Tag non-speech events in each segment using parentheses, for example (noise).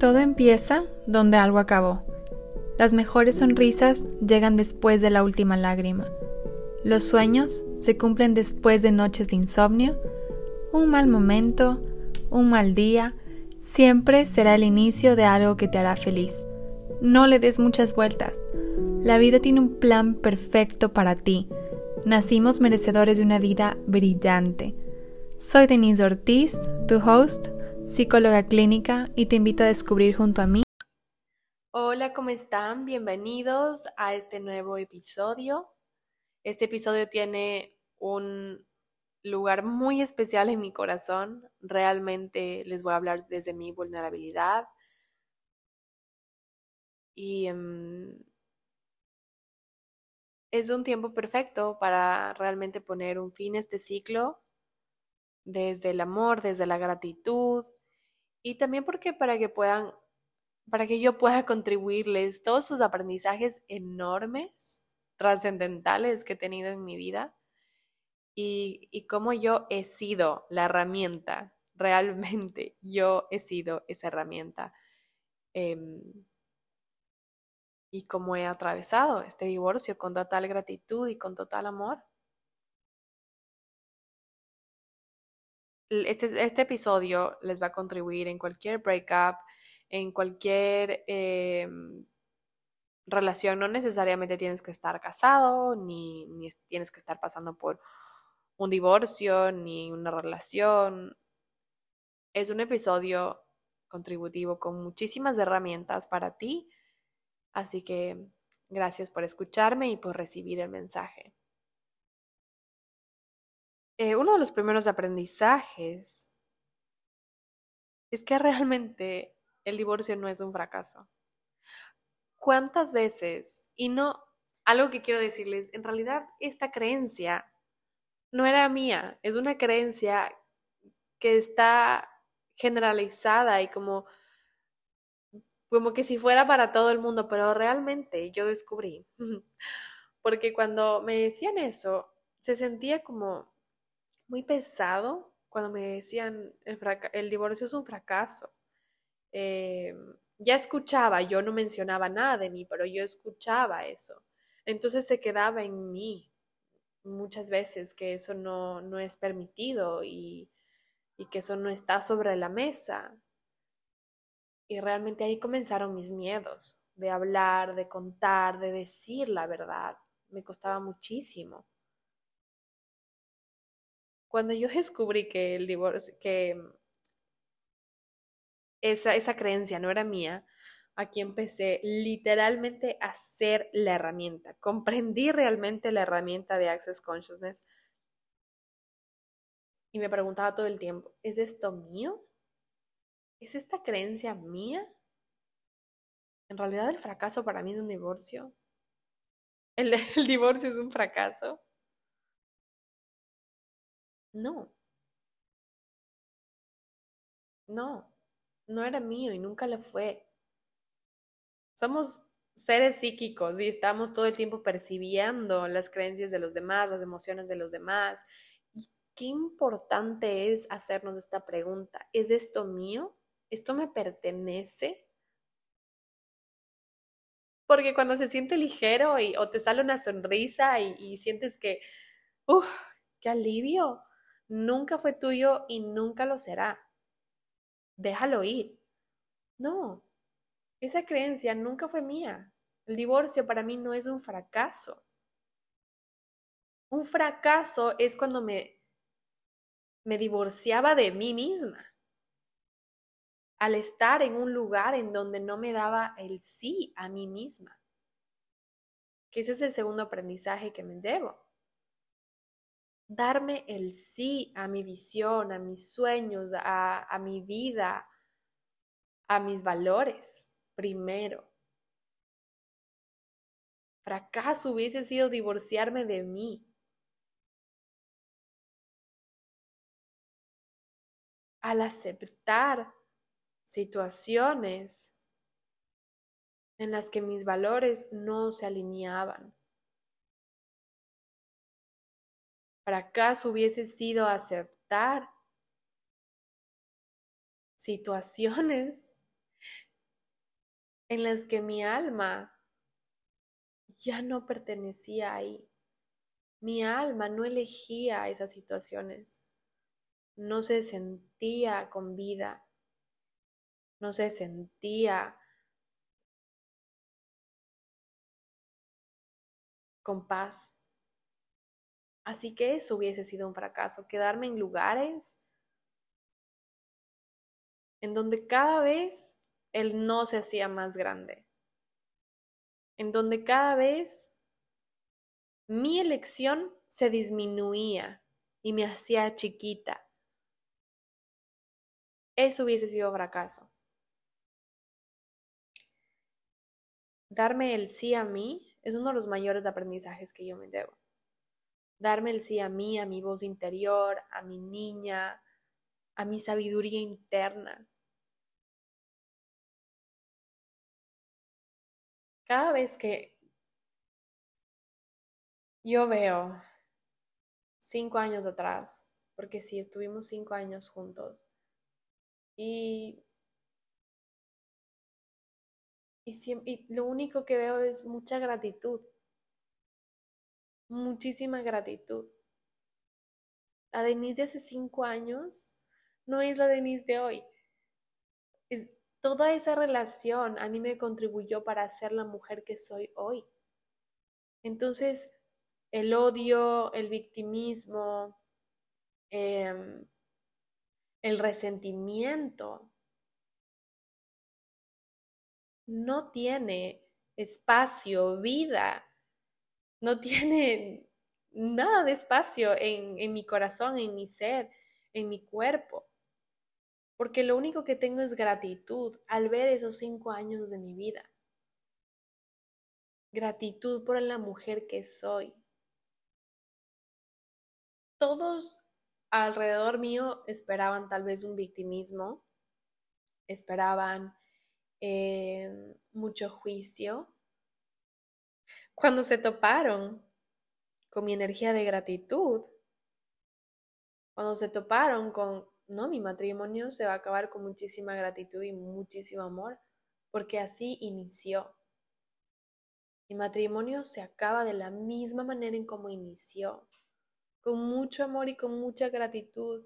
Todo empieza donde algo acabó. Las mejores sonrisas llegan después de la última lágrima. Los sueños se cumplen después de noches de insomnio. Un mal momento, un mal día, siempre será el inicio de algo que te hará feliz. No le des muchas vueltas. La vida tiene un plan perfecto para ti. Nacimos merecedores de una vida brillante. Soy Denise Ortiz, tu host psicóloga clínica, y te invito a descubrir junto a mí. Hola, ¿cómo están? Bienvenidos a este nuevo episodio. Este episodio tiene un lugar muy especial en mi corazón. Realmente les voy a hablar desde mi vulnerabilidad. Y um, es un tiempo perfecto para realmente poner un fin a este ciclo desde el amor, desde la gratitud y también porque para que puedan, para que yo pueda contribuirles todos sus aprendizajes enormes, trascendentales que he tenido en mi vida y, y cómo yo he sido la herramienta, (laughs) realmente yo he sido esa herramienta. Em, y cómo he atravesado este divorcio con total gratitud y con total amor. Este, este episodio les va a contribuir en cualquier breakup, en cualquier em, relación. No necesariamente tienes que estar casado, ni, ni tienes que estar pasando por un divorcio, ni una relación. Es un episodio contributivo con muchísimas herramientas para ti. Así que gracias por escucharme y por recibir el mensaje. Eh, uno de los primeros aprendizajes es que realmente el divorcio no es un fracaso. ¿Cuántas veces? Y no, algo que quiero decirles, en realidad esta creencia no era mía, es una creencia que está generalizada y como, como que si fuera para todo el mundo, pero realmente yo descubrí, (laughs) porque cuando me decían eso, se sentía como muy pesado cuando me decían el, divorcio es un fracaso. Eh, ya escuchaba, yo no mencionaba nada de mí, pero yo escuchaba eso. Entonces se quedaba en mí muchas veces que eso no, no es permitido y, y que eso no está sobre la mesa. Y realmente ahí comenzaron mis miedos de hablar, de contar, de decir la verdad. Me costaba muchísimo cuando yo (laughs) descubrí que el divorcio, que esa, esa creencia no era mía, aquí empecé literalmente a ser la herramienta. Comprendí realmente la herramienta de Access Consciousness y me preguntaba todo el tiempo, ¿es esto mío? ¿Es esta creencia mía? ¿En realidad el fracaso para mí es un divorcio? ¿El, (laughs) el divorcio es un fracaso? No. No, no era mío y nunca lo fue. Somos seres psíquicos y estamos todo el tiempo percibiendo las creencias de los demás, las emociones de los demás. Y qué importante es hacernos esta pregunta. ¿Es esto mío? ¿Esto me pertenece? Porque cuando se siente ligero y, o te sale una sonrisa y, y sientes que, uff, qué alivio, nunca fue tuyo y nunca lo será. Déjalo ir. No, esa creencia nunca fue mía. El divorcio para mí no es un fracaso. Un fracaso es cuando me, me divorciaba de mí misma. Al estar en un lugar en donde no me daba el sí a mí misma. Que ese es el segundo aprendizaje que me debo darme el sí a mi visión, a mis sueños, a, a mi vida, a mis valores primero. Fracaso hubiese sido divorciarme de mí. Al aceptar situaciones en las que mis valores no se alineaban. Fracaso hubiese sido aceptar situaciones en las que mi alma ya no pertenecía ahí. Mi alma no elegía esas situaciones. No se sentía con vida. No se sentía con paz. Así que eso hubiese sido un fracaso, quedarme en lugares en donde cada vez el no se hacía más grande, en donde cada vez mi elección se disminuía y me hacía chiquita. Eso hubiese sido fracaso. Darme el sí a mí es uno de los mayores aprendizajes que yo me debo. Darme el sí a mí, a mi voz interior, a mi niña, a mi sabiduría interna. Cada vez que yo veo cinco años atrás, porque sí, estuvimos cinco años juntos, y, y, lo único que veo es mucha gratitud, muchísima gratitud. La Denise de hace cinco años no es la Denise de hoy. Es, toda esa relación a mí me contribuyó para ser la mujer que soy hoy. Entonces, el odio, el victimismo, em, el resentimiento no tiene espacio, vida, no tiene (laughs) nada de espacio en, mi corazón, en mi ser, en mi cuerpo porque lo único que tengo es gratitud al ver esos cinco años de mi vida. Gratitud por la mujer que soy. Todos alrededor mío esperaban tal vez un victimismo, esperaban eh, mucho juicio. Cuando se toparon con mi energía de gratitud, cuando se toparon con no, mi matrimonio se va a acabar con muchísima gratitud y muchísimo amor, porque así inició. Mi matrimonio se acaba de la misma manera en como inició, con mucho amor y con mucha gratitud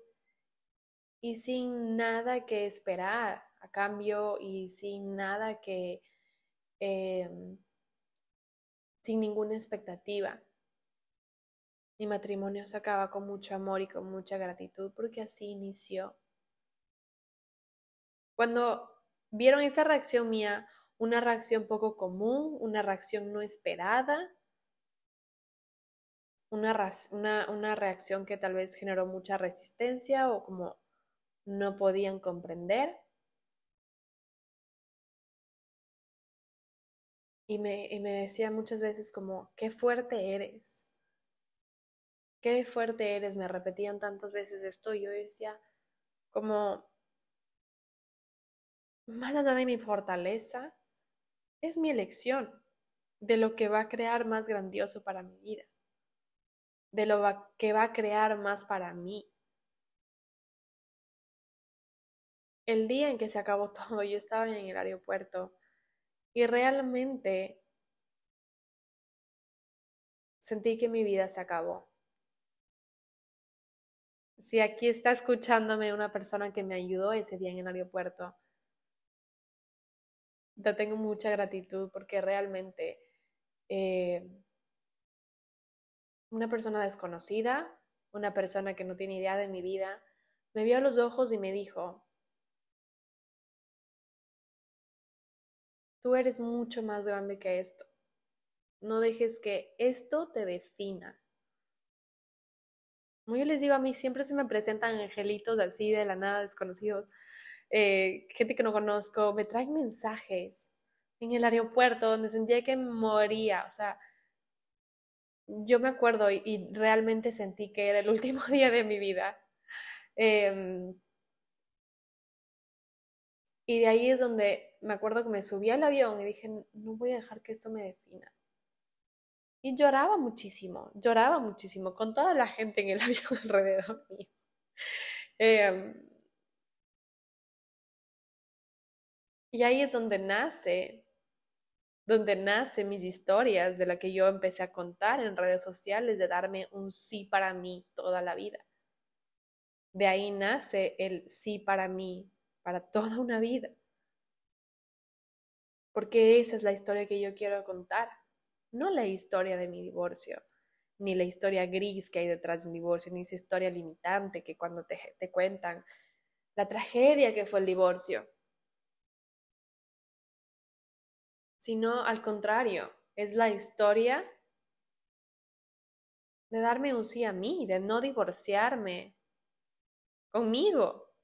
y sin nada que esperar a cambio y sin nada que, em, sin ninguna expectativa. Mi matrimonio se acaba con mucho amor y con mucha gratitud porque así inició. Cuando vieron esa reacción mía, una reacción poco común, una reacción no esperada, una, una, reacción que tal vez generó mucha resistencia o como no podían comprender. Y me, decían muchas veces como, qué fuerte eres qué fuerte eres, me repetían tantas veces esto y yo decía como, más allá de mi fortaleza, es mi elección de lo que va a crear más grandioso para mi vida, de lo que va a crear más para mí. El día en que se acabó (laughs) todo, yo estaba en el aeropuerto y realmente sentí que mi vida se acabó. Si aquí está escuchándome una persona que me ayudó ese día en el aeropuerto, te tengo mucha gratitud porque realmente eh, una persona desconocida, una persona que no tiene idea de mi vida, me vio a los ojos y me dijo, tú eres mucho más grande que esto. No dejes que esto te defina. Como yo les digo, a mí siempre se me presentan angelitos así de la nada, desconocidos, eh, gente que no conozco, me traen mensajes en el aeropuerto donde sentía que moría, o sea, yo me acuerdo y, realmente sentí que era el (laughs) último día de mi vida. Em, y de ahí es donde me acuerdo que me subí al avión y dije, no voy a dejar que esto me defina. Y lloraba muchísimo, lloraba muchísimo, con toda la gente en el (laughs) avión alrededor mío. Em, y ahí es donde nace donde nacen mis historias de la que yo empecé a contar en redes sociales, de darme un sí para mí toda la vida. De ahí nace el sí para mí, para toda una vida. Porque esa es la historia que yo quiero contar, no la historia de mi divorcio, ni la historia gris que hay detrás de un divorcio, ni esa historia limitante que cuando te, te cuentan la tragedia que fue el divorcio. Sino al contrario, es la historia de darme un sí a mí, de no divorciarme conmigo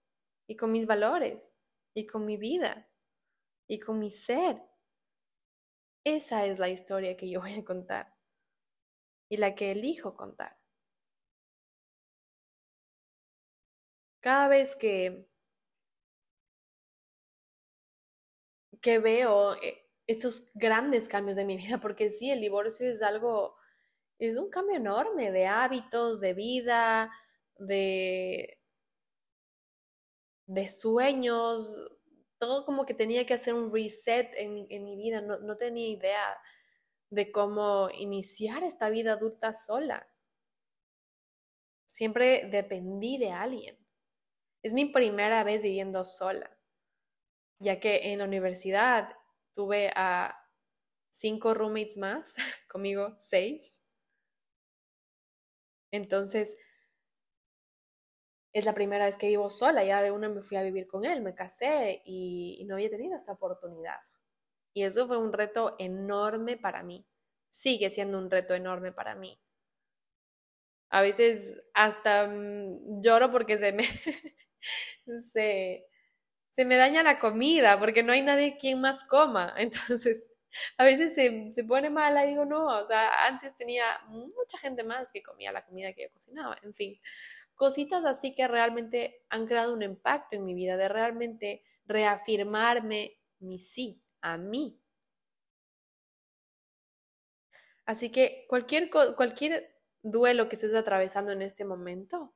y con mis valores y con mi vida y con mi ser. Esa es la historia que yo voy a contar y la que elijo contar. Cada vez que, que veo eh, estos grandes cambios de mi vida, porque sí, el divorcio es algo, es un cambio enorme de hábitos, de vida, de, de sueños, todo como que tenía que hacer un reset en, mi vida, no, no tenía idea de cómo iniciar esta vida adulta sola. Siempre dependí de alguien. Es mi primera vez viviendo sola, ya que en la universidad tuve a cinco roommates más, (laughs) conmigo seis. Entonces, es la primera vez que vivo sola, ya de una me fui a vivir con él, me casé y, no había tenido esta oportunidad. Y eso fue un reto enorme para mí. Sigue siendo un reto enorme para mí. A veces hasta mm, lloro porque se me, (laughs) se, se me daña la comida, porque no hay nadie quien más coma. (laughs) Entonces, a veces se, se pone mala y digo, no, o sea, antes tenía mucha gente más que comía la comida que yo cocinaba. En fin, cositas así que realmente han creado un impacto en mi vida, de realmente reafirmarme mi sí a mí. Así que cualquier, duelo que estés atravesando en este momento,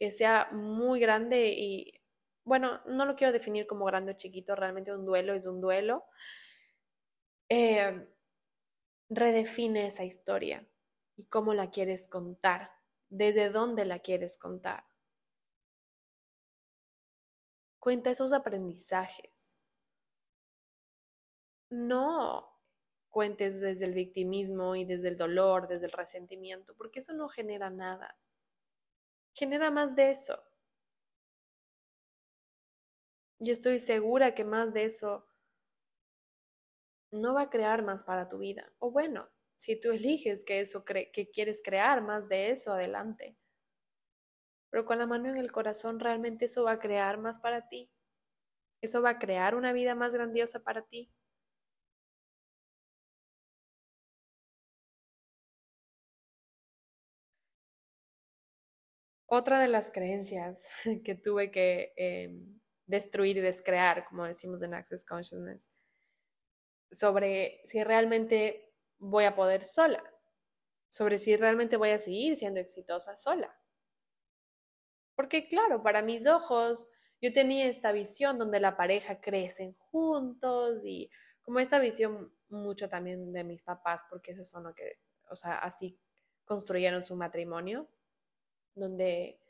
que sea muy grande y, bueno, no lo quiero definir como grande o chiquito, realmente un duelo es un duelo, eh, redefine esa historia y cómo la quieres contar, desde dónde la quieres contar. Cuenta esos aprendizajes. No cuentes desde el victimismo y desde el dolor, desde el resentimiento, porque eso no genera nada. Genera más de eso. Yo estoy segura que más de eso no va a crear más para tu vida. O bueno, si tú eliges que eso que quieres crear más de eso, adelante. Pero con la mano en el corazón, realmente eso va a crear más para ti. Eso va a crear una vida más grandiosa para ti. Otra de las creencias (laughs) que tuve que em, destruir y descrear, como decimos en Access Consciousness, sobre si realmente voy a poder sola, sobre si realmente voy a seguir siendo exitosa sola. Porque claro, para mis ojos, yo tenía esta visión donde la pareja crecen juntos y como esta visión mucho también de mis papás, porque eso son lo que, o sea, así construyeron su matrimonio donde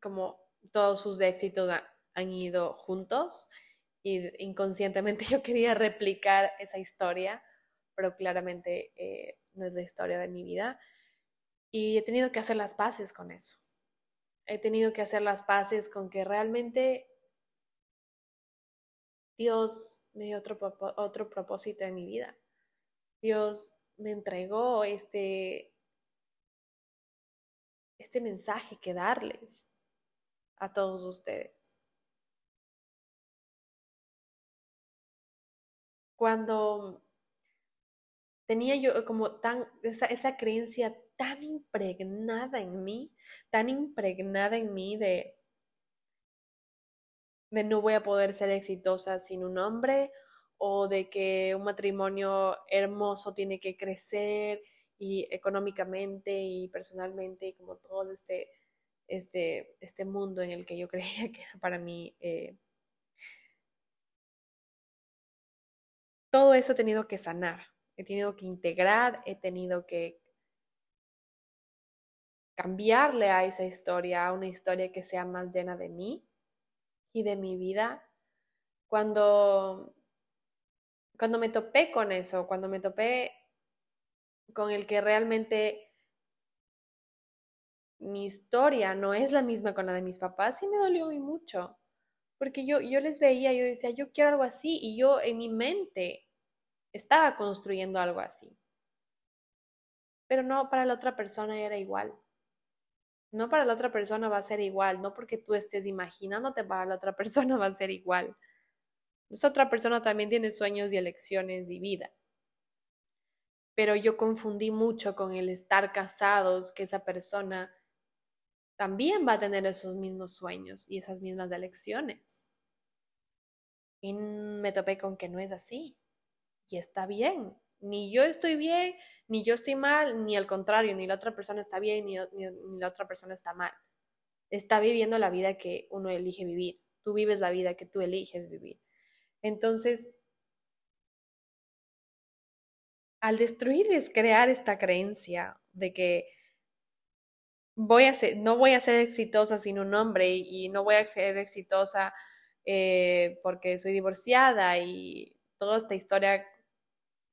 como todos sus éxitos han ido juntos y inconscientemente (laughs) yo quería replicar esa historia, pero claramente eh, no es la historia de mi vida. Y he tenido que hacer las paces con eso. He tenido que hacer las paces con que realmente Dios me dio otro, otro propósito en mi vida. Dios me entregó este, este mensaje que darles a todos ustedes. Cuando tenía yo como tan, esa, creencia tan impregnada en mí, tan impregnada en mí de, de no voy a poder ser exitosa sin un hombre o de que un matrimonio hermoso tiene que crecer y económicamente y personalmente y como todo este, este, este mundo en el que yo creía que era para mí. Eh, todo eso he tenido que sanar, he tenido que integrar, he tenido que cambiarle a esa historia, a una historia que sea más llena de mí y de mi vida. Cuando, cuando me topé con eso, cuando me topé con el que realmente mi historia no es la misma con la de mis papás, sí me dolió muy mucho. Porque yo, yo les veía, yo decía, yo quiero algo así, y yo en mi mente estaba construyendo algo así. Pero no, para la otra persona era igual. No para la otra persona va a ser igual, no porque tú estés imaginándote para la otra (laughs) persona va a ser igual. Esa otra persona también tiene sueños y elecciones y vida. Pero yo confundí mucho con el estar casados, que esa persona también va a tener esos mismos sueños y esas mismas elecciones. Y me topé con que no es así. Y está bien. Ni yo estoy bien, ni yo estoy mal, ni al contrario, ni la otra persona está bien, ni, la otra persona está mal. Está viviendo la vida que uno elige vivir. Tú vives la vida que tú eliges vivir. Entonces, al destruir y descrear esta creencia de que voy a no voy a ser exitosa sin un hombre y, no voy a ser exitosa eh, porque soy divorciada y toda esta historia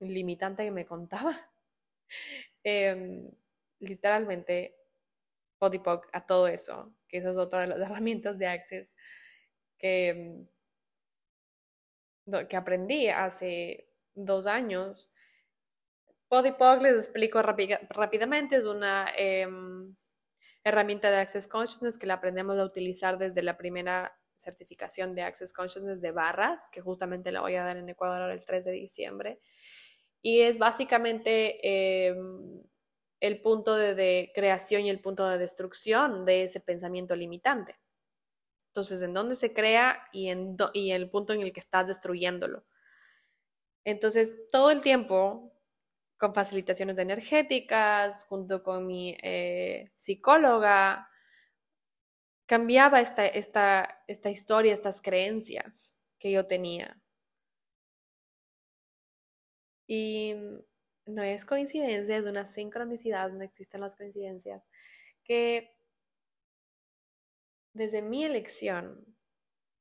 limitante que me contaba. (laughs) Em, literalmente, Podipoc a todo eso, que eso es otra de las (laughs) herramientas de Access que, que aprendí hace dos años. Podipoc, les explico rápidamente, es una em, herramienta de Access Consciousness que la aprendemos a utilizar desde la primera certificación de Access Consciousness de barras, que justamente la voy a dar en Ecuador el 3 de diciembre. Y es básicamente em, el punto de, creación y el punto de destrucción de ese pensamiento limitante. Entonces, en dónde se crea y, en y el punto en el que estás destruyéndolo. Entonces, todo el tiempo con facilitaciones energéticas, junto con mi eh, psicóloga, cambiaba esta, esta, esta historia, estas creencias que yo tenía. Y no es coincidencia, es una sincronicidad, no existen las coincidencias, que desde mi elección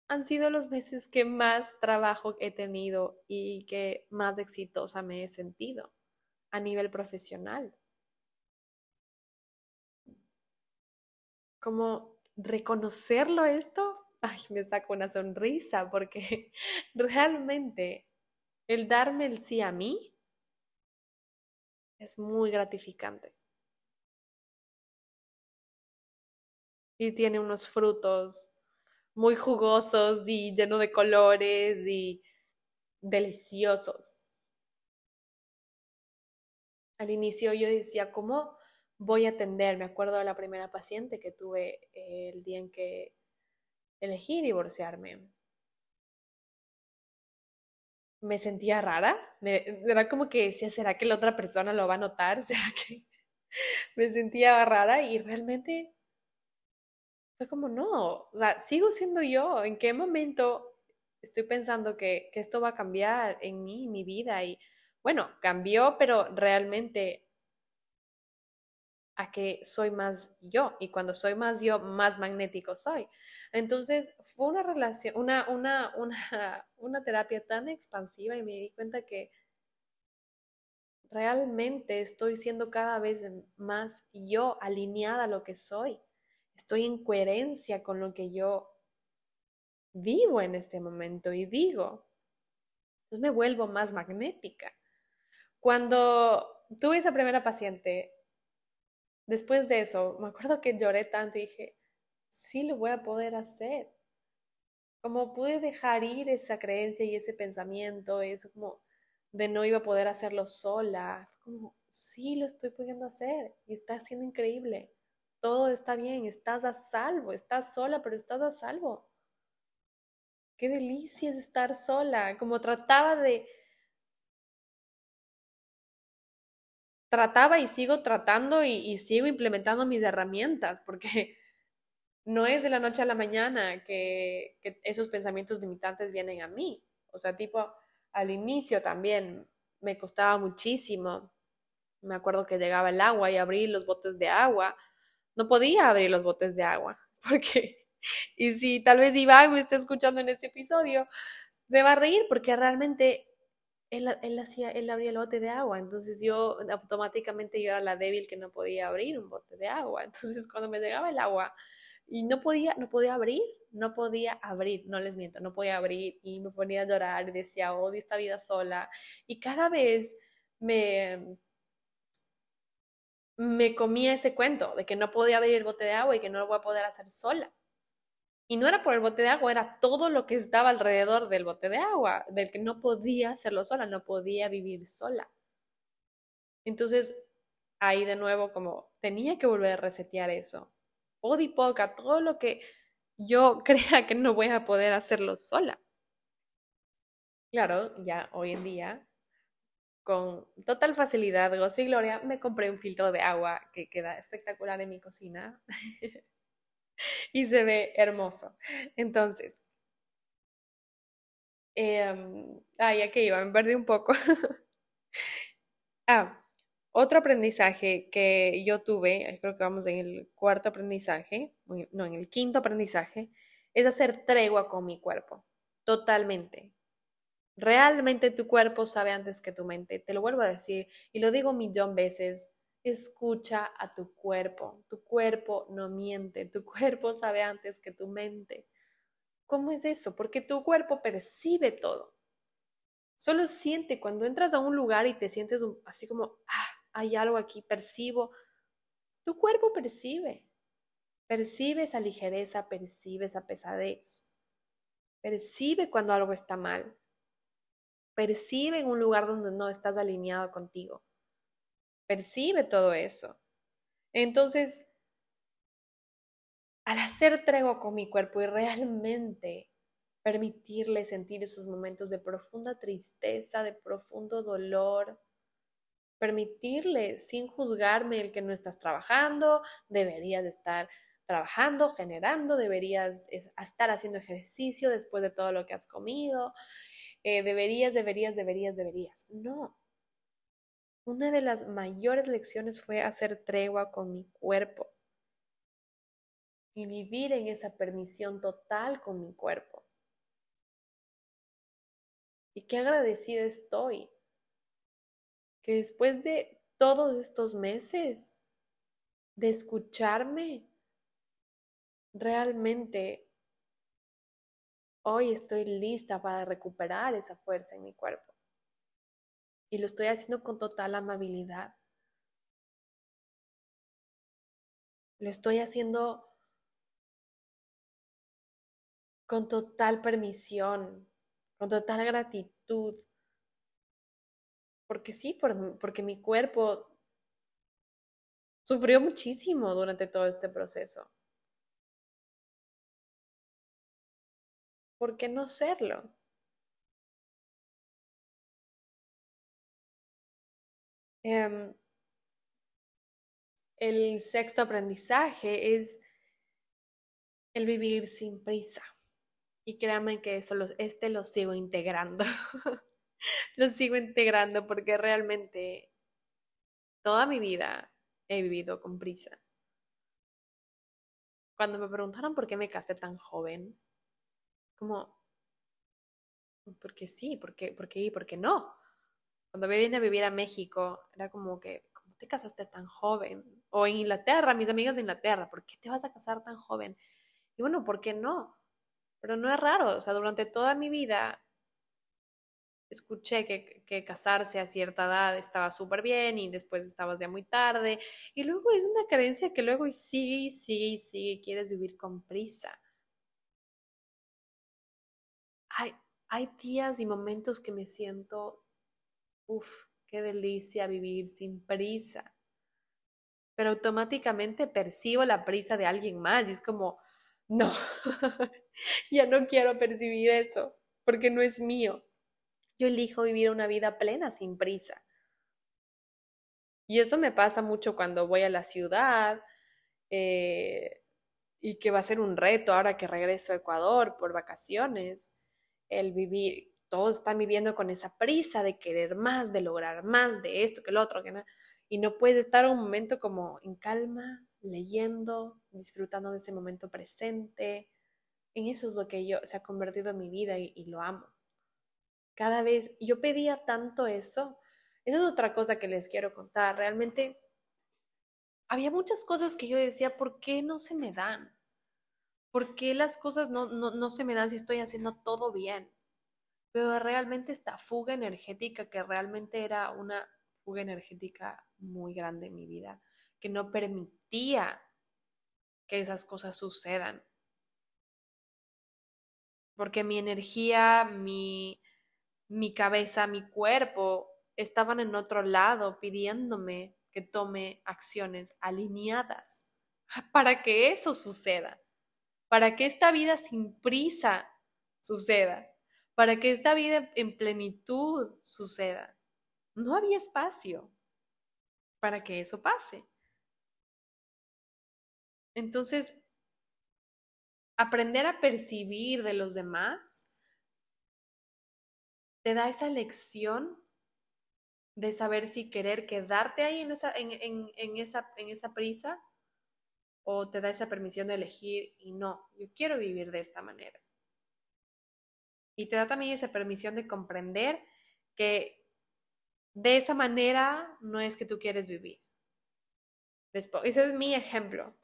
han sido los meses que más trabajo he tenido y que más exitosa me he sentido a nivel profesional. Como reconocerlo esto, ay, me saco una sonrisa porque (laughs) realmente el darme el sí a mí es muy gratificante. Y tiene unos frutos muy jugosos y llenos de colores y deliciosos al inicio yo decía, ¿cómo voy a atender? Me acuerdo de la primera paciente que tuve el día en que elegí divorciarme. Me sentía rara, era como que decía, ¿será que la otra persona lo va a notar? (laughs) ¿Será que me sentía rara? Y realmente fue como, no, o sea, sigo siendo yo. ¿En qué momento estoy pensando que, que esto va a cambiar en mí, en mi vida? Y bueno, cambió, pero realmente a que soy más yo y cuando soy más yo, más magnético soy. Entonces fue una relación, una, una, una, (laughs) una terapia tan expansiva y me di cuenta que realmente estoy siendo cada vez más yo alineada a lo que soy. Estoy en coherencia con lo que yo vivo en este momento y digo. Entonces me vuelvo más magnética. Cuando tuve esa primera paciente, después de eso, me acuerdo que lloré tanto y dije, sí lo voy a poder hacer. Como pude dejar ir esa creencia y ese pensamiento, eso como de no iba a poder hacerlo sola. como, sí lo estoy pudiendo hacer y está siendo increíble. Todo está bien, estás a salvo, estás sola, pero estás a salvo. Qué delicia es estar sola. Como trataba de trataba y sigo tratando y, sigo implementando mis herramientas, porque (laughs) no es de la noche a la mañana que, esos pensamientos limitantes vienen a mí. O sea, tipo, al inicio también me costaba muchísimo. Me acuerdo que llegaba el agua y abrí los botes de agua. No podía abrir los botes de agua (laughs) porque, y si tal vez Iván me está escuchando en este episodio, me va a reír porque realmente él, él, hacía, él abría el bote de agua, entonces yo automáticamente yo era la débil que no podía abrir un bote de agua. Entonces cuando me llegaba el agua y no podía, no podía abrir, no podía abrir, no les miento, no podía abrir y me ponía a llorar y decía, odio esta vida sola. Y cada vez me, me comía ese cuento de que no podía abrir el bote de agua y que no lo voy a poder hacer sola. Y no era por el bote de agua, era todo lo que estaba alrededor del bote de agua, del que no podía hacerlo sola, no podía vivir sola. Entonces, ahí de nuevo como tenía que volver a resetear eso. poca, todo lo que yo (laughs) crea que no voy a poder hacerlo sola. Claro, ya hoy en día, con total facilidad, gozo y gloria, me compré un filtro de agua que queda espectacular en mi cocina (laughs) (laughs) y se ve hermoso. Entonces, eh, ah, ya que iba, me perdí un poco. (laughs) ah, otro aprendizaje que yo tuve, creo que vamos en el cuarto aprendizaje, no, en el quinto aprendizaje, es hacer tregua con mi cuerpo, totalmente. Realmente tu cuerpo sabe antes que tu mente, te lo vuelvo a decir y lo digo un millón veces, escucha a tu cuerpo, tu cuerpo no miente, tu (laughs) cuerpo sabe antes que tu mente. ¿Cómo es eso? Porque tu cuerpo percibe todo. Solo siente cuando entras a un lugar y te sientes así como, ah, hay algo aquí, percibo. Tu cuerpo percibe. Percibe esa ligereza, percibe esa pesadez. Percibe cuando algo está mal. Percibe en un lugar donde no estás alineado contigo. Percibe todo eso. Entonces, al hacer tregua con mi cuerpo y realmente permitirle sentir esos momentos de profunda tristeza, de profundo dolor, permitirle sin juzgarme el que no estás trabajando, deberías estar trabajando, generando, deberías estar haciendo ejercicio después de todo lo que has comido, eh, deberías, deberías, deberías, deberías. No. Una de las mayores lecciones fue hacer tregua con mi cuerpo y vivir en esa permisión total con mi cuerpo. Y qué agradecida estoy que después de todos estos meses de escucharme, realmente hoy estoy lista para recuperar esa fuerza en mi cuerpo. Y lo estoy haciendo con total amabilidad. Lo estoy haciendo con total permisión, con total gratitud, porque sí, porque mi cuerpo sufrió muchísimo durante todo este proceso. ¿Por qué no serlo? Em, el sexto aprendizaje es el vivir sin prisa. Y créanme que eso este lo sigo integrando. (laughs) lo sigo integrando porque realmente toda mi vida he vivido con prisa. Cuando me preguntaron por qué me casé tan joven, como, porque sí, porque, porque y por qué no. Cuando me vine a vivir a México, era como que, ¿cómo te casaste tan joven? O en Inglaterra, mis amigas de Inglaterra, ¿por qué te vas a casar tan joven? Y bueno, ¿por qué no? Pero no es raro, o sea, durante toda mi vida escuché que, casarse a cierta edad estaba súper bien y después estabas ya muy tarde. Y luego es una carencia que luego sigue y sigue y sigue quieres vivir con prisa. Hay, hay días y momentos que me siento, uff, qué delicia vivir sin prisa. Pero automáticamente percibo la prisa de alguien más y es como, no, (laughs) ya no quiero percibir eso porque no es mío. Yo elijo vivir una vida plena sin prisa. Y eso me pasa mucho cuando voy a la ciudad eh, y que va a ser un reto ahora que regreso a Ecuador por vacaciones, el vivir, todos están viviendo con esa prisa de querer más, de lograr más, de esto, que lo otro. Y no puedes estar un momento como en calma, leyendo, disfrutando de ese momento presente. En eso es lo que yo se ha convertido en mi vida y, y lo amo. Cada vez yo pedía tanto eso. Eso es otra cosa que les quiero contar. Realmente había muchas cosas que yo decía, ¿por qué no se me dan? ¿Por qué las cosas no, no, no se me dan si estoy haciendo todo bien? Pero realmente esta fuga energética, que realmente era una fuga energética muy grande en mi vida, que no permitía que esas cosas sucedan. Porque mi energía, mi, mi cabeza, mi cuerpo estaban en otro lado pidiéndome que tome acciones alineadas (laughs) para que eso suceda, para que esta vida sin prisa suceda para que esta vida en plenitud suceda. No había espacio para que eso pase. Entonces, aprender a percibir de los demás te da esa lección de saber si querer quedarte ahí en esa, en, esa, en esa prisa o te da esa permisión de elegir y no, yo quiero vivir de esta manera. Y te da también esa permisión de comprender que de esa manera no es que tú quieres vivir. Ese es mi ejemplo.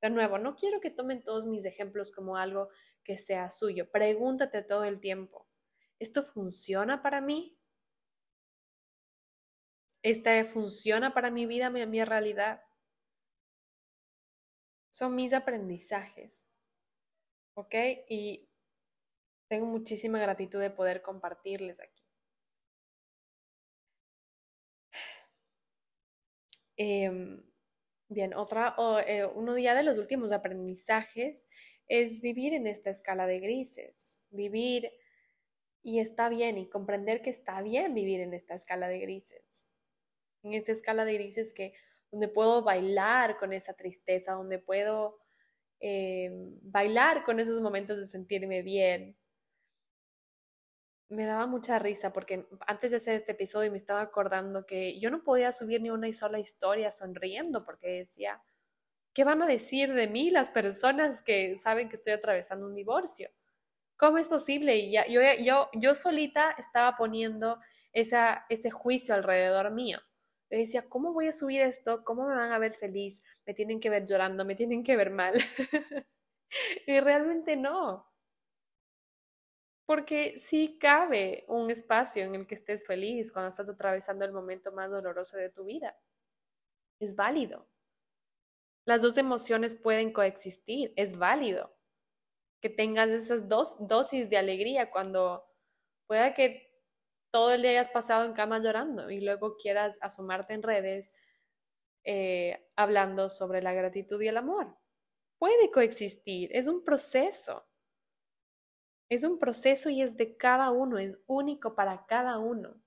De nuevo, no quiero que tomen todos mis ejemplos como algo que sea suyo. Pregúntate todo el tiempo, ¿esto funciona para mí? ¿Esta funciona para mi vida, mi, mi realidad? Son mis aprendizajes. ¿Ok? Y tengo muchísima gratitud de poder compartirles aquí. Em, bien, otra, eh, uno de los últimos aprendizajes es vivir en esta escala de grises, vivir y está bien y comprender que está bien vivir en esta escala de grises, en esta escala de grises que donde puedo bailar con esa tristeza, donde puedo em, bailar con esos momentos de sentirme bien, me daba mucha risa porque antes de hacer este episodio me estaba acordando que yo no podía subir ni una sola historia sonriendo porque decía, ¿qué van a decir de mí las personas que saben que estoy atravesando un divorcio? ¿Cómo es posible? Y ya, yo, yo, yo solita estaba poniendo esa, ese juicio alrededor mío. Decía, ¿cómo voy a subir esto? ¿Cómo me van a ver feliz? Me tienen que ver llorando, me tienen que ver mal. (laughs) y realmente no. Porque sí cabe un espacio en el que estés feliz cuando estás atravesando el momento más doloroso de tu vida. Es válido. Las dos emociones pueden coexistir, es válido. Que tengas esas dos dosis de alegría cuando pueda que todo el día hayas pasado en cama llorando y luego quieras asomarte en redes eh, hablando sobre la gratitud y el amor. Puede coexistir, es un proceso. Es un proceso y es de cada uno, es único para cada uno.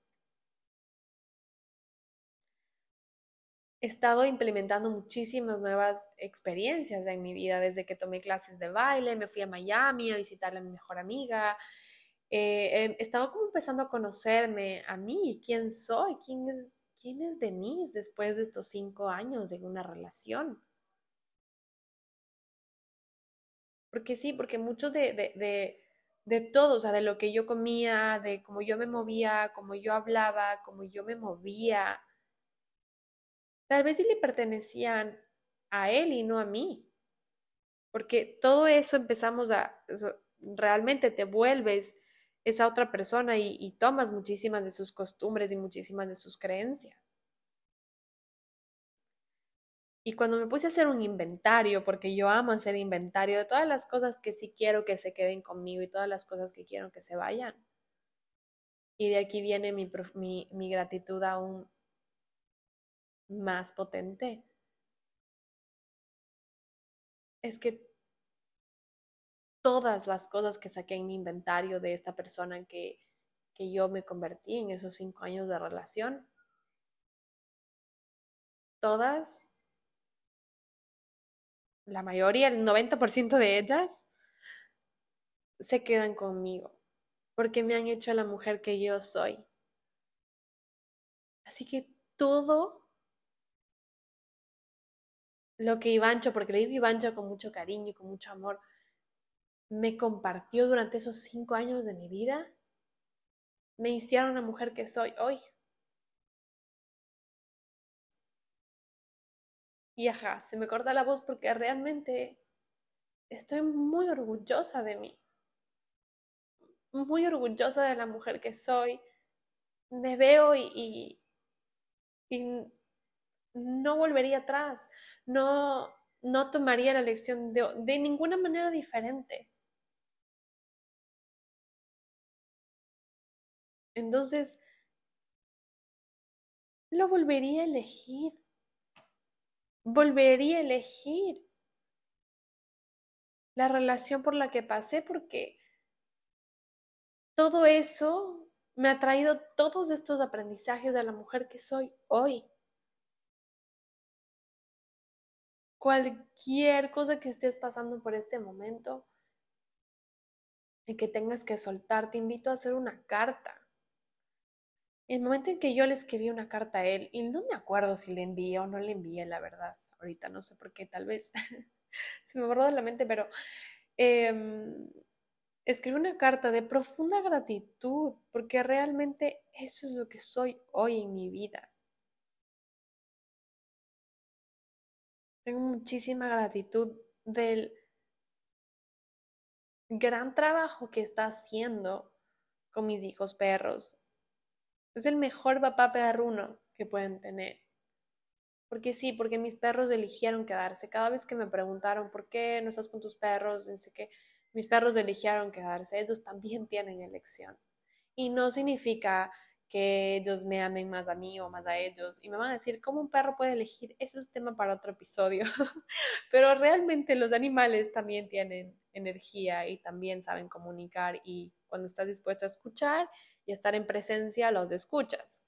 He estado implementando muchísimas nuevas experiencias en mi vida desde que tomé clases de baile, me fui a Miami a visitar a mi mejor amiga. Eh, he estado como empezando a conocerme a mí, quién soy, quién es, quién es Denise después de estos cinco años de una relación. Porque sí, porque mucho de, de de todo, o sea, de lo que yo comía, de cómo yo me movía, cómo yo hablaba, cómo yo me movía. Tal vez sí le pertenecían a él y no a mí. Porque todo eso empezamos a, realmente te vuelves esa otra persona y tomas muchísimas de sus costumbres y muchísimas de sus creencias. Y cuando me puse a hacer un inventario, porque yo amo hacer inventario de todas las cosas que sí quiero que se queden conmigo y todas las cosas que quiero que se vayan. Y de aquí viene mi, mi, gratitud aún más potente. Es que todas las cosas que saqué en mi inventario de esta persona que, que yo me convertí en esos cinco años de relación, todas la mayoría, el 90% de ellas, se quedan conmigo. porque me han hecho la mujer que yo soy. Así que todo lo que Ivancho, porque le digo Ivancho con mucho cariño y con mucho amor, me compartió durante esos cinco años de mi vida, me hicieron la mujer que soy hoy. Y ajá, se me corta la voz porque realmente estoy muy orgullosa de mí. Muy orgullosa de la mujer que soy. Me veo y, y, no volvería atrás. No, no tomaría la lección de, de ninguna manera diferente. Entonces, lo volvería a elegir. Volvería a elegir la relación por la que pasé porque todo eso me ha traído todos estos aprendizajes de la mujer que soy hoy. Cualquier cosa que estés pasando por este momento y que tengas que soltar, te invito a hacer una carta. El momento en que yo le escribí una carta a él, y no me acuerdo si le envié o no le envié, la verdad, ahorita no sé por qué, tal vez (laughs) se me borró de la mente, pero eh, escribí una carta de profunda gratitud, porque realmente eso es lo que soy hoy en mi vida. Tengo muchísima gratitud del gran trabajo que está haciendo con mis hijos perros. Es el mejor papá perruno que pueden tener. Porque sí, porque mis perros eligieron quedarse. Cada vez que me preguntaron por qué no estás con tus perros, dice que mis perros eligieron quedarse. Ellos también tienen elección. Y no significa que ellos me amen más a mí o más a ellos. Y me van a decir, ¿cómo un perro puede elegir? Eso es tema para otro episodio. (laughs) Pero realmente los animales también tienen energía y también saben comunicar. Y cuando estás dispuesto a escuchar y estar en presencia, los escuchas.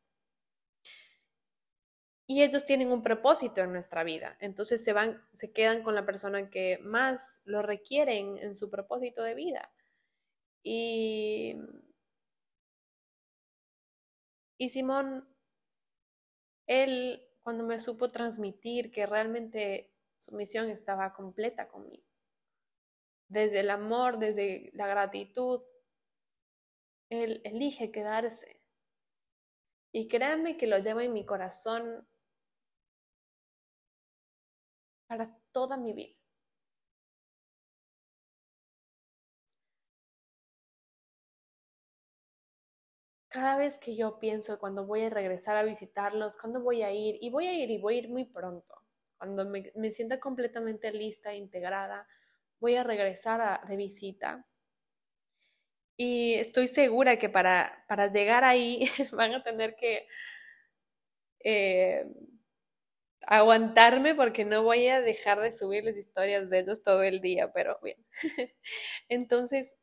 Y ellos tienen un propósito en nuestra vida, entonces se van, se quedan con la persona que más lo requieren en su propósito de vida. Y, y Simón, él cuando me supo transmitir que realmente su misión estaba completa conmigo, desde el amor, desde la gratitud, él elige quedarse. Y créanme que lo llevo en mi corazón para toda mi vida. Cada vez que yo pienso cuando voy a regresar a visitarlos, cuando voy a ir, y voy a ir y voy a ir muy pronto, cuando me, me sienta completamente lista integrada, voy a regresar de visita y estoy segura que para, para llegar ahí (laughs) van a tener que eh, aguantarme porque no voy a dejar de subirles historias de ellos todo el día, pero bien. (laughs) Entonces,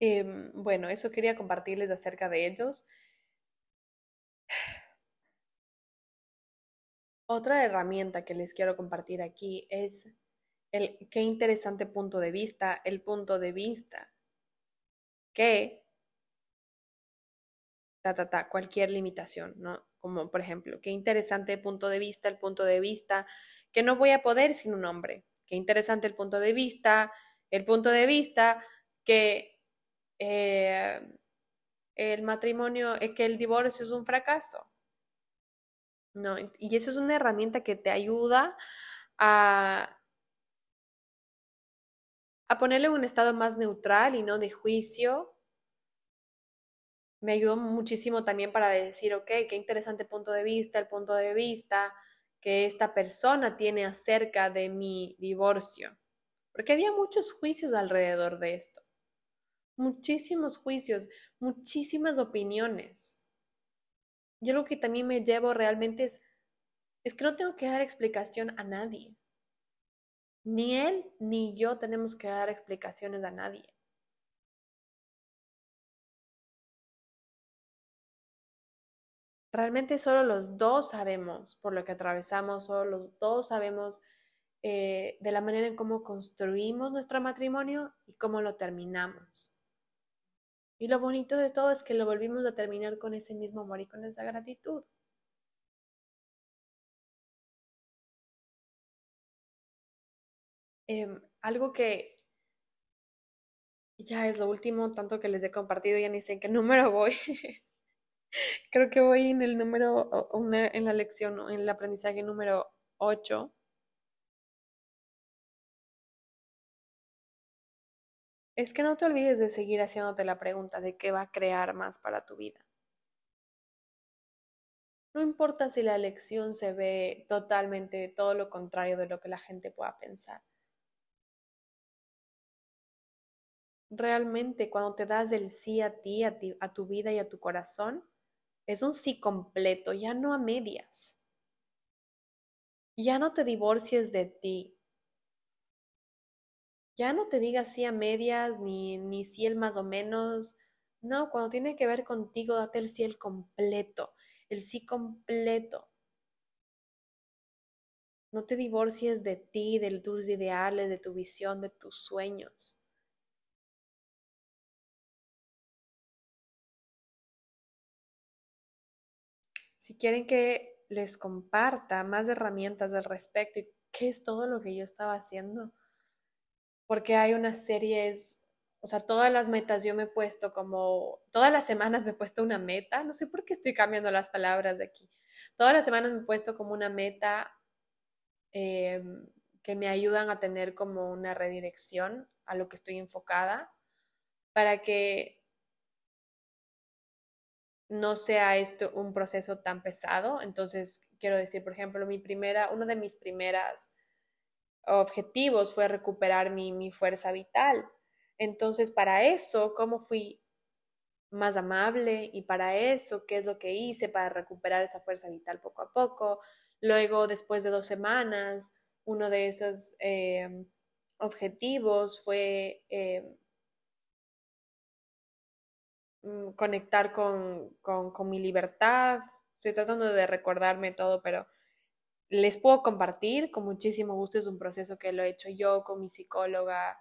em, bueno, eso quería compartirles acerca de ellos. (sighs) Otra herramienta que les quiero compartir aquí es el qué interesante punto de vista, el punto de vista que ta, ta, ta, cualquier limitación, ¿no? Como por ejemplo, qué interesante punto de vista, el punto de vista que no voy a poder sin un hombre. Qué interesante el punto de vista, el punto de vista que eh, el matrimonio, es que el divorcio es un fracaso. ¿no? Y eso es una herramienta que te ayuda a a ponerle un estado más neutral y no de juicio. Me ayudó muchísimo también para decir, ok, qué interesante punto de vista, el punto de vista que esta persona tiene acerca de mi divorcio. Porque había muchos juicios alrededor de esto. Muchísimos juicios, muchísimas opiniones. Yo lo que también me llevo realmente es, es que no tengo que dar explicación a nadie. Ni él ni yo tenemos que dar explicaciones a nadie. Realmente solo los dos sabemos por lo que atravesamos, solo los dos sabemos eh, de la manera en cómo construimos nuestro matrimonio y cómo lo terminamos. Y lo bonito de todo es que lo volvimos a terminar con ese mismo amor y con esa gratitud. Em, algo que ya es lo último, tanto que les he compartido, ya ni sé en qué (laughs) número voy. Creo que voy en el número, en la lección, en el aprendizaje número 8. Es que no te olvides de seguir haciéndote la pregunta de qué va a crear más para tu vida. No importa si la lección se ve totalmente todo lo contrario de lo que la gente pueda pensar. Realmente cuando te das el sí a ti, a ti, a tu vida y a tu corazón, es un sí completo, ya no a medias. Ya no te divorcies de ti. Ya no te digas sí a medias, ni, ni sí el más o menos. No, cuando tiene que ver contigo, date el sí el completo, el sí completo. No te divorcies de ti, de tus ideales, de tu visión, de tus sueños. Si quieren que les comparta más herramientas al respecto y qué es todo lo que yo estaba haciendo, porque hay unas series, o sea, todas las metas yo me he puesto como, todas las semanas me he puesto una meta, no sé por qué estoy cambiando las palabras de aquí, todas las semanas me he puesto como una meta em, que me ayudan a tener como una redirección a lo que estoy enfocada para que no sea esto un proceso tan pesado. Entonces, quiero decir, por ejemplo, mi primera, uno de mis primeras objetivos fue recuperar mi, mi fuerza vital. Entonces, para eso, ¿cómo fui más amable? Y para eso, ¿qué es lo que hice para recuperar esa fuerza vital poco a poco? Luego, después de dos semanas, uno de esos eh, objetivos fue eh, Mm, conectar con, con, mi libertad. Estoy tratando de recordarme todo, pero les puedo compartir con muchísimo gusto. Es un proceso que lo he hecho yo con mi psicóloga,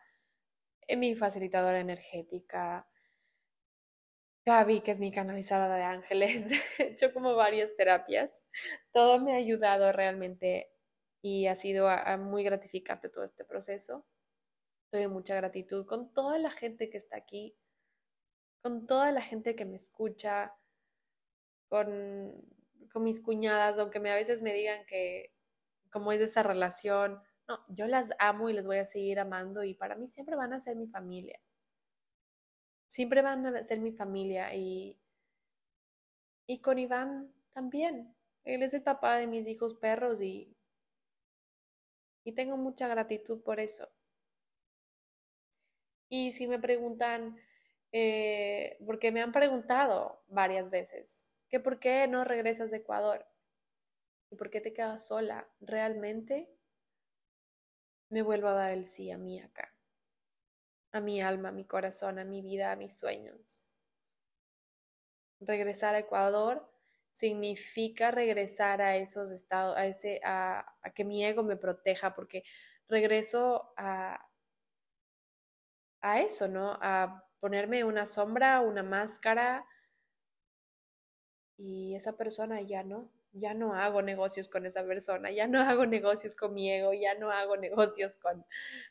eh, mi facilitadora energética, Gaby, que es mi canalizadora de ángeles. (laughs) He hecho como varias terapias. Todo me ha ayudado realmente y ha sido muy gratificante todo este proceso. Estoy en mucha gratitud con toda la gente que está aquí con toda la gente que me escucha, con, con mis cuñadas, aunque me, a veces me digan que cómo es esa relación, no, yo las amo y les voy a seguir amando y para mí siempre van a ser mi familia. Siempre van a ser mi familia y, y con Iván también. Él es el papá de mis hijos perros y, y tengo mucha gratitud por eso. Y si me preguntan, eh, porque me han preguntado varias veces que por qué no regresas de Ecuador y por qué te quedas sola. Realmente me vuelvo a dar el sí a mí acá, a mi alma, a mi corazón, a mi vida, a mis sueños. Regresar a Ecuador significa regresar a esos estados, a ese, a, a que mi ego me proteja, porque regreso a, a eso, ¿no? A ponerme una sombra, una máscara y esa persona ya no, ya no hago negocios con esa persona, ya no hago negocios con mi ego, ya no hago (laughs) negocios con,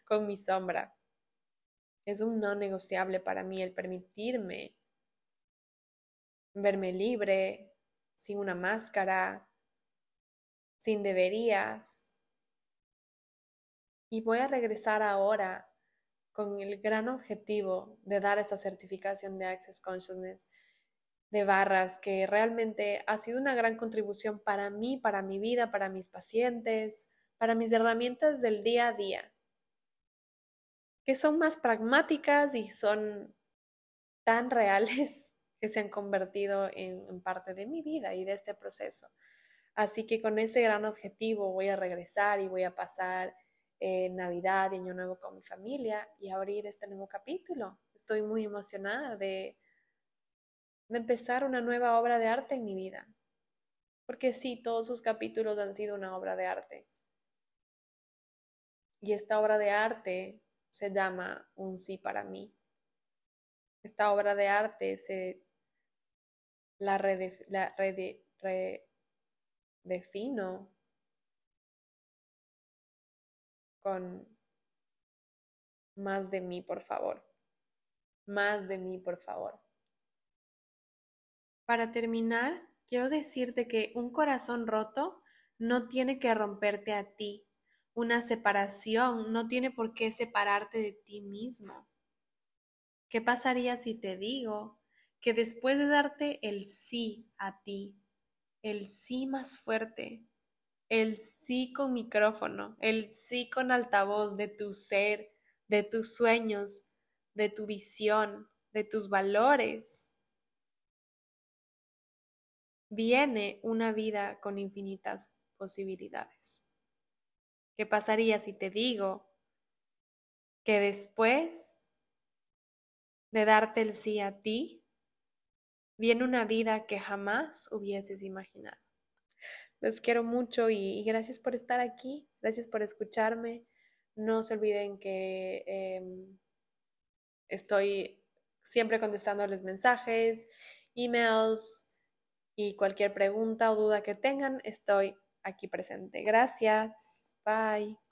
con mi sombra. Es un no negociable para mí el permitirme verme libre, sin una máscara, sin deberías. Y voy a regresar ahora con el gran objetivo de dar esa certificación de Access Consciousness de barras, que realmente ha sido una gran contribución para mí, para mi vida, para mis pacientes, para mis herramientas del día a día, que son más pragmáticas y son tan reales (laughs) que se han convertido en, parte de mi vida y de este proceso. Así que con ese gran objetivo voy a regresar y voy a pasar en Navidad y Año Nuevo con mi familia y abrir este nuevo capítulo. Estoy muy emocionada de, de empezar una nueva obra de arte en mi vida. Porque sí, todos sus capítulos han sido una obra de arte. Y esta obra de arte se llama Un sí para mí. Esta obra de arte se la, redefino más de mí, por favor. Más de mí, por favor. Para terminar, quiero decirte que un corazón roto no tiene que romperte a ti. Una separación no tiene por qué separarte de ti mismo. ¿Qué pasaría si te digo que después de darte el sí a ti, el sí más fuerte, el sí con micrófono, el sí con altavoz de tu ser, de tus sueños, de tu visión, de tus valores, viene una vida con infinitas posibilidades. ¿Qué pasaría si te digo que después de darte el sí a ti, viene una vida que jamás hubieses imaginado? Los quiero mucho y, gracias por estar aquí, gracias por escucharme. No se olviden que em, estoy siempre contestando los mensajes, emails y cualquier pregunta o duda que tengan, estoy aquí presente. Gracias. Bye.